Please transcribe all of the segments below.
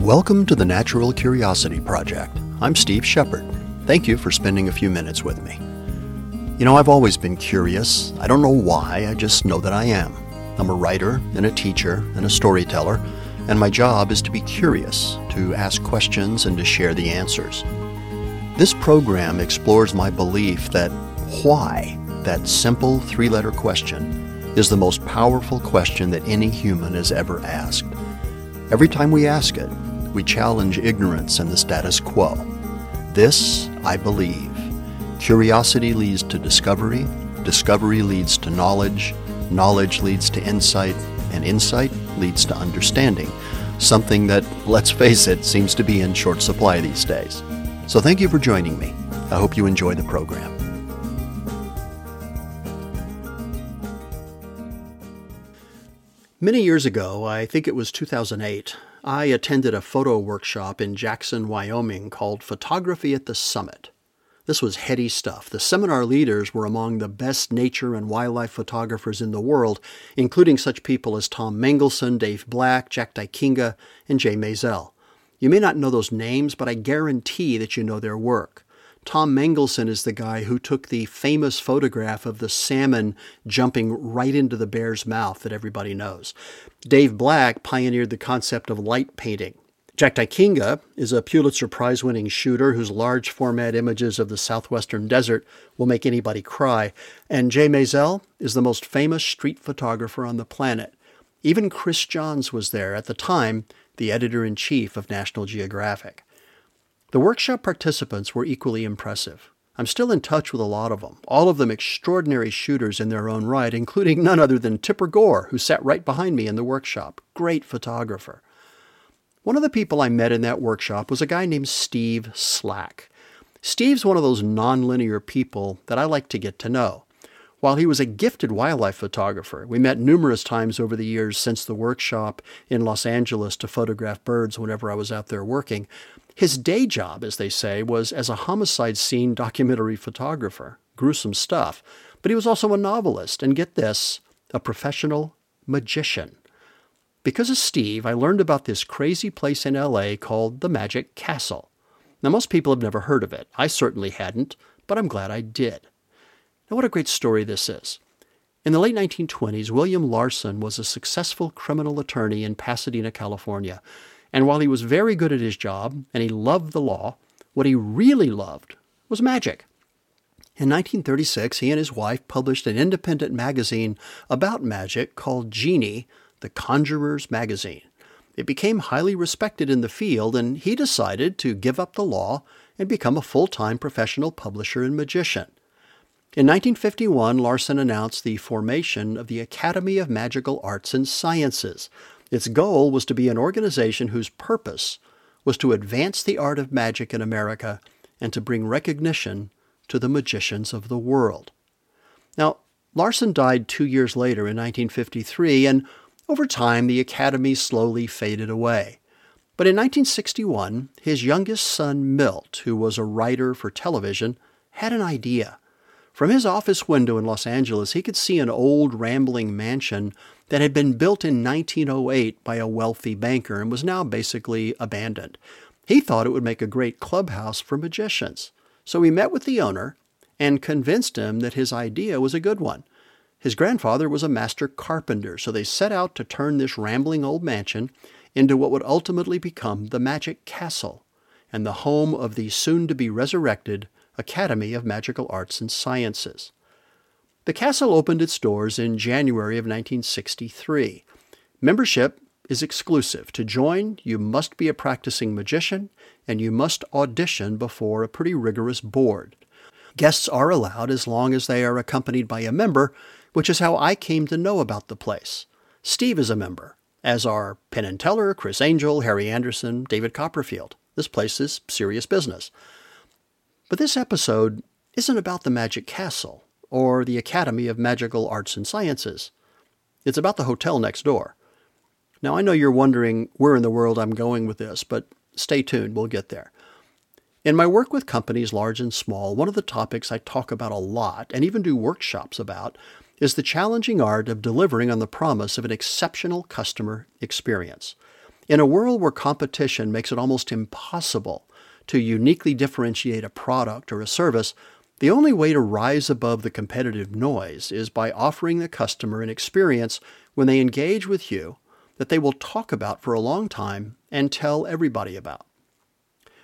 Welcome to the Natural Curiosity Project. I'm Steve Shepard. Thank you for spending a few minutes with me. You know, I've always been curious. I don't know why, I just know that I am. I'm a writer and a teacher and a storyteller, and my job is to be curious, to ask questions, and to share the answers. This program explores my belief that why, that simple three letter question, is the most powerful question that any human has ever asked. Every time we ask it, we challenge ignorance and the status quo. This, I believe. Curiosity leads to discovery, discovery leads to knowledge, knowledge leads to insight, and insight leads to understanding, something that, let's face it, seems to be in short supply these days. So thank you for joining me. I hope you enjoy the program. Many years ago, I think it was 2008, I attended a photo workshop in Jackson, Wyoming called Photography at the Summit. This was heady stuff. The seminar leaders were among the best nature and wildlife photographers in the world, including such people as Tom Mangelsen, Dave Black, Jack Dykinga, and Jay Maisel. You may not know those names, but I guarantee that you know their work. Tom Mangelsen is the guy who took the famous photograph of the salmon jumping right into the bear's mouth that everybody knows. Dave Black pioneered the concept of light painting. Jack Dykinga is a Pulitzer Prize winning shooter whose large format images of the southwestern desert will make anybody cry. And Jay Maisel is the most famous street photographer on the planet. Even Chris Johns was there, at the time, the editor in chief of National Geographic. The workshop participants were equally impressive. I'm still in touch with a lot of them, all of them extraordinary shooters in their own right, including none other than Tipper Gore, who sat right behind me in the workshop. Great photographer. One of the people I met in that workshop was a guy named Steve Slack. Steve's one of those nonlinear people that I like to get to know. While he was a gifted wildlife photographer, we met numerous times over the years since the workshop in Los Angeles to photograph birds whenever I was out there working. His day job, as they say, was as a homicide scene documentary photographer. Gruesome stuff. But he was also a novelist, and get this, a professional magician. Because of Steve, I learned about this crazy place in LA called the Magic Castle. Now, most people have never heard of it. I certainly hadn't, but I'm glad I did. Now, what a great story this is. In the late 1920s, William Larsen was a successful criminal attorney in Pasadena, California. And while he was very good at his job and he loved the law, what he really loved was magic. In 1936, he and his wife published an independent magazine about magic called Genie, the Conjurer's Magazine. It became highly respected in the field, and he decided to give up the law and become a full time professional publisher and magician. In 1951, Larsen announced the formation of the Academy of Magical Arts and Sciences, its goal was to be an organization whose purpose was to advance the art of magic in America and to bring recognition to the magicians of the world. Now, Larsen died two years later in 1953, and over time the Academy slowly faded away. But in 1961, his youngest son, Milt, who was a writer for television, had an idea. From his office window in Los Angeles, he could see an old rambling mansion that had been built in 1908 by a wealthy banker and was now basically abandoned. He thought it would make a great clubhouse for magicians. So he met with the owner and convinced him that his idea was a good one. His grandfather was a master carpenter, so they set out to turn this rambling old mansion into what would ultimately become the Magic Castle and the home of the soon to be resurrected Academy of Magical Arts and Sciences. The castle opened its doors in January of 1963. Membership is exclusive. To join, you must be a practicing magician and you must audition before a pretty rigorous board. Guests are allowed as long as they are accompanied by a member, which is how I came to know about the place. Steve is a member, as are Penn and Teller, Criss Angel, Harry Anderson, David Copperfield. This place is serious business. But this episode isn't about the Magic Castle or the Academy of Magical Arts and Sciences. It's about the hotel next door. Now, I know you're wondering where in the world I'm going with this, but stay tuned, we'll get there. In my work with companies large and small, one of the topics I talk about a lot and even do workshops about is the challenging art of delivering on the promise of an exceptional customer experience. In a world where competition makes it almost impossible to uniquely differentiate a product or a service, the only way to rise above the competitive noise is by offering the customer an experience when they engage with you that they will talk about for a long time and tell everybody about.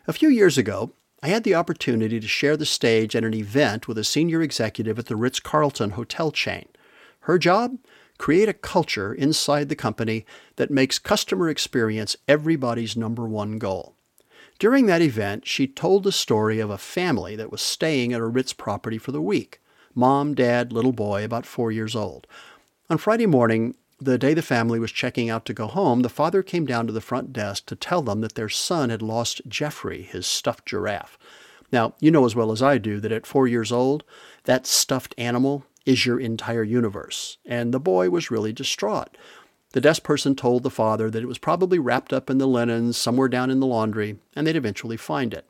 A few years ago, I had the opportunity to share the stage at an event with a senior executive at the Ritz Carlton hotel chain. Her job? Create a culture inside the company that makes customer experience everybody's number one goal. During that event, she told the story of a family that was staying at a Ritz property for the week mom, dad, little boy, about four years old. On Friday morning, the day the family was checking out to go home, the father came down to the front desk to tell them that their son had lost Jeffrey, his stuffed giraffe. Now, you know as well as I do that at four years old, that stuffed animal is your entire universe. And the boy was really distraught. The desk person told the father that it was probably wrapped up in the linens somewhere down in the laundry, and they'd eventually find it.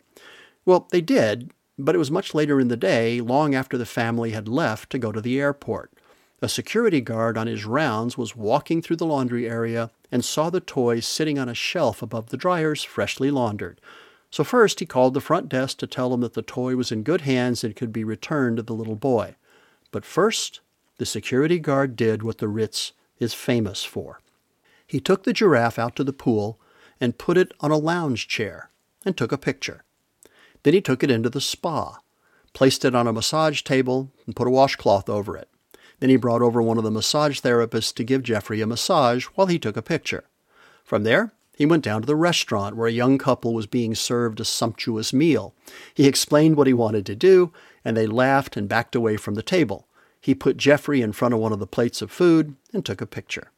Well, they did, but it was much later in the day, long after the family had left to go to the airport. A security guard on his rounds was walking through the laundry area and saw the toy sitting on a shelf above the dryers, freshly laundered. So first he called the front desk to tell them that the toy was in good hands and could be returned to the little boy. But first, the security guard did what the Ritz is famous for. He took the giraffe out to the pool and put it on a lounge chair and took a picture. Then he took it into the spa, placed it on a massage table, and put a washcloth over it. Then he brought over one of the massage therapists to give Jeffrey a massage while he took a picture. From there, he went down to the restaurant where a young couple was being served a sumptuous meal. He explained what he wanted to do, and they laughed and backed away from the table. He put Jeffrey in front of one of the plates of food and took a picture.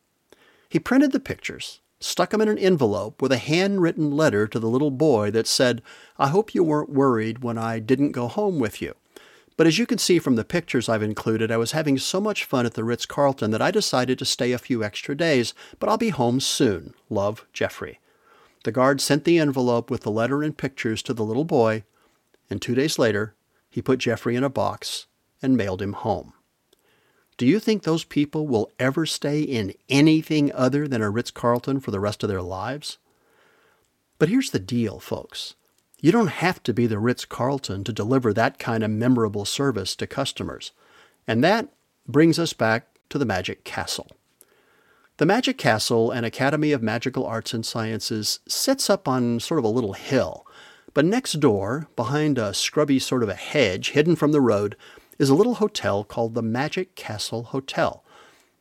He printed the pictures, stuck them in an envelope with a handwritten letter to the little boy that said, I hope you weren't worried when I didn't go home with you. But as you can see from the pictures I've included, I was having so much fun at the Ritz Carlton that I decided to stay a few extra days, but I'll be home soon. Love, Jeffrey. The guard sent the envelope with the letter and pictures to the little boy, and two days later, he put Jeffrey in a box and mailed him home. Do you think those people will ever stay in anything other than a Ritz Carlton for the rest of their lives? But here's the deal, folks. You don't have to be the Ritz Carlton to deliver that kind of memorable service to customers. And that brings us back to the Magic Castle. The Magic Castle, an Academy of Magical Arts and Sciences, sits up on sort of a little hill. But next door, behind a scrubby sort of a hedge hidden from the road, is a little hotel called the Magic Castle Hotel.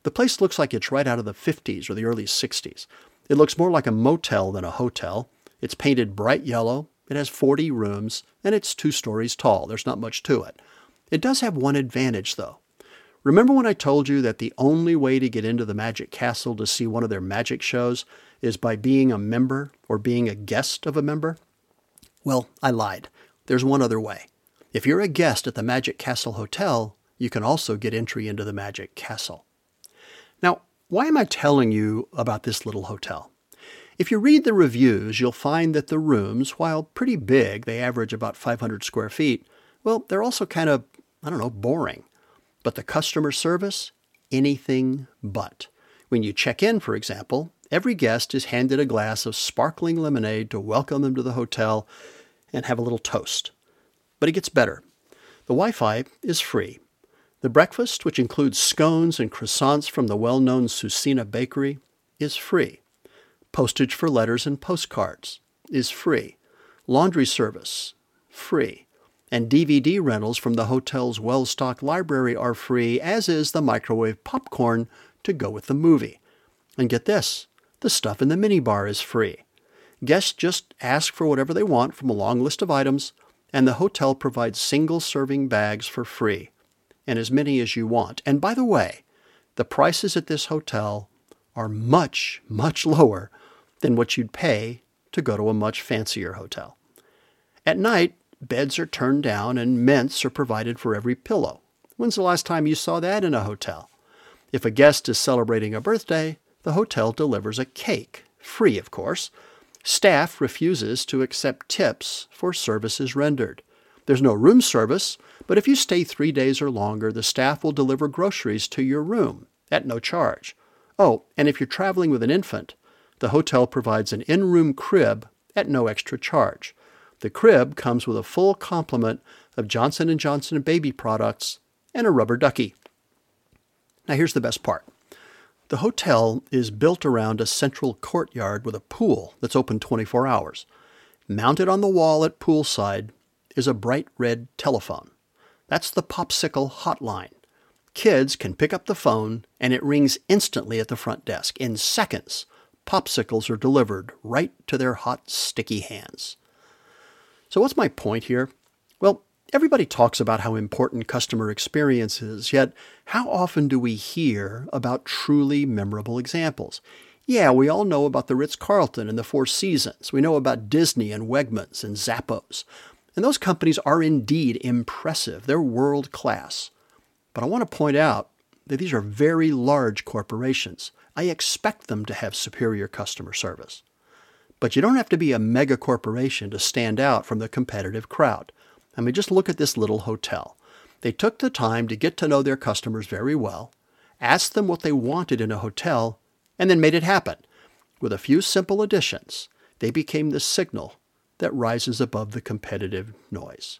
The place looks like it's right out of the 50s or the early 60s. It looks more like a motel than a hotel. It's painted bright yellow, it has 40 rooms, and it's two stories tall. There's not much to it. It does have one advantage, though. Remember when I told you that the only way to get into the Magic Castle to see one of their magic shows is by being a member or being a guest of a member? Well, I lied. There's one other way. If you're a guest at the Magic Castle Hotel, you can also get entry into the Magic Castle. Now, why am I telling you about this little hotel? If you read the reviews, you'll find that the rooms, while pretty big, they average about 500 square feet, well, they're also kind of, I don't know, boring. But the customer service, anything but. When you check in, for example, every guest is handed a glass of sparkling lemonade to welcome them to the hotel and have a little toast. But it gets better. The Wi Fi is free. The breakfast, which includes scones and croissants from the well known Susina Bakery, is free. Postage for letters and postcards is free. Laundry service, free. And DVD rentals from the hotel's well stocked library are free, as is the microwave popcorn to go with the movie. And get this the stuff in the minibar is free. Guests just ask for whatever they want from a long list of items and the hotel provides single serving bags for free, and as many as you want. And by the way, the prices at this hotel are much, much lower than what you'd pay to go to a much fancier hotel. At night, beds are turned down and mints are provided for every pillow. When's the last time you saw that in a hotel? If a guest is celebrating a birthday, the hotel delivers a cake, free of course, Staff refuses to accept tips for services rendered. There's no room service, but if you stay three days or longer, the staff will deliver groceries to your room at no charge. Oh, and if you're traveling with an infant, the hotel provides an in-room crib at no extra charge. The crib comes with a full complement of Johnson & Johnson baby products and a rubber ducky. Now here's the best part. The hotel is built around a central courtyard with a pool that's open 24 hours. Mounted on the wall at poolside is a bright red telephone. That's the Popsicle hotline. Kids can pick up the phone and it rings instantly at the front desk. In seconds, popsicles are delivered right to their hot, sticky hands. So, what's my point here? Everybody talks about how important customer experience is, yet how often do we hear about truly memorable examples? Yeah, we all know about the Ritz Carlton and the Four Seasons. We know about Disney and Wegmans and Zappos. And those companies are indeed impressive. They're world class. But I want to point out that these are very large corporations. I expect them to have superior customer service. But you don't have to be a mega corporation to stand out from the competitive crowd. I mean, just look at this little hotel. They took the time to get to know their customers very well, asked them what they wanted in a hotel, and then made it happen. With a few simple additions, they became the signal that rises above the competitive noise.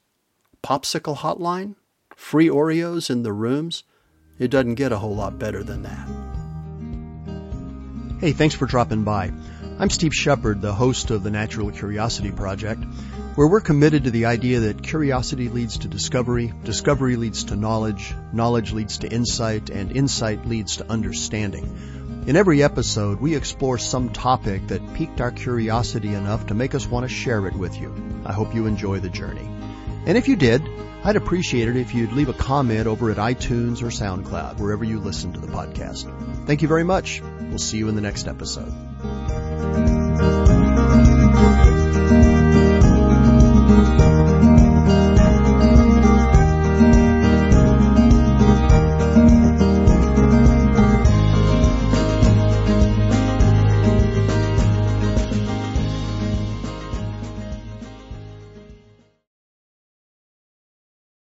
Popsicle hotline? Free Oreos in the rooms? It doesn't get a whole lot better than that. Hey, thanks for dropping by. I'm Steve Shepard, the host of the Natural Curiosity Project where we're committed to the idea that curiosity leads to discovery, discovery leads to knowledge, knowledge leads to insight, and insight leads to understanding. In every episode, we explore some topic that piqued our curiosity enough to make us want to share it with you. I hope you enjoy the journey. And if you did, I'd appreciate it if you'd leave a comment over at iTunes or SoundCloud, wherever you listen to the podcast. Thank you very much. We'll see you in the next episode.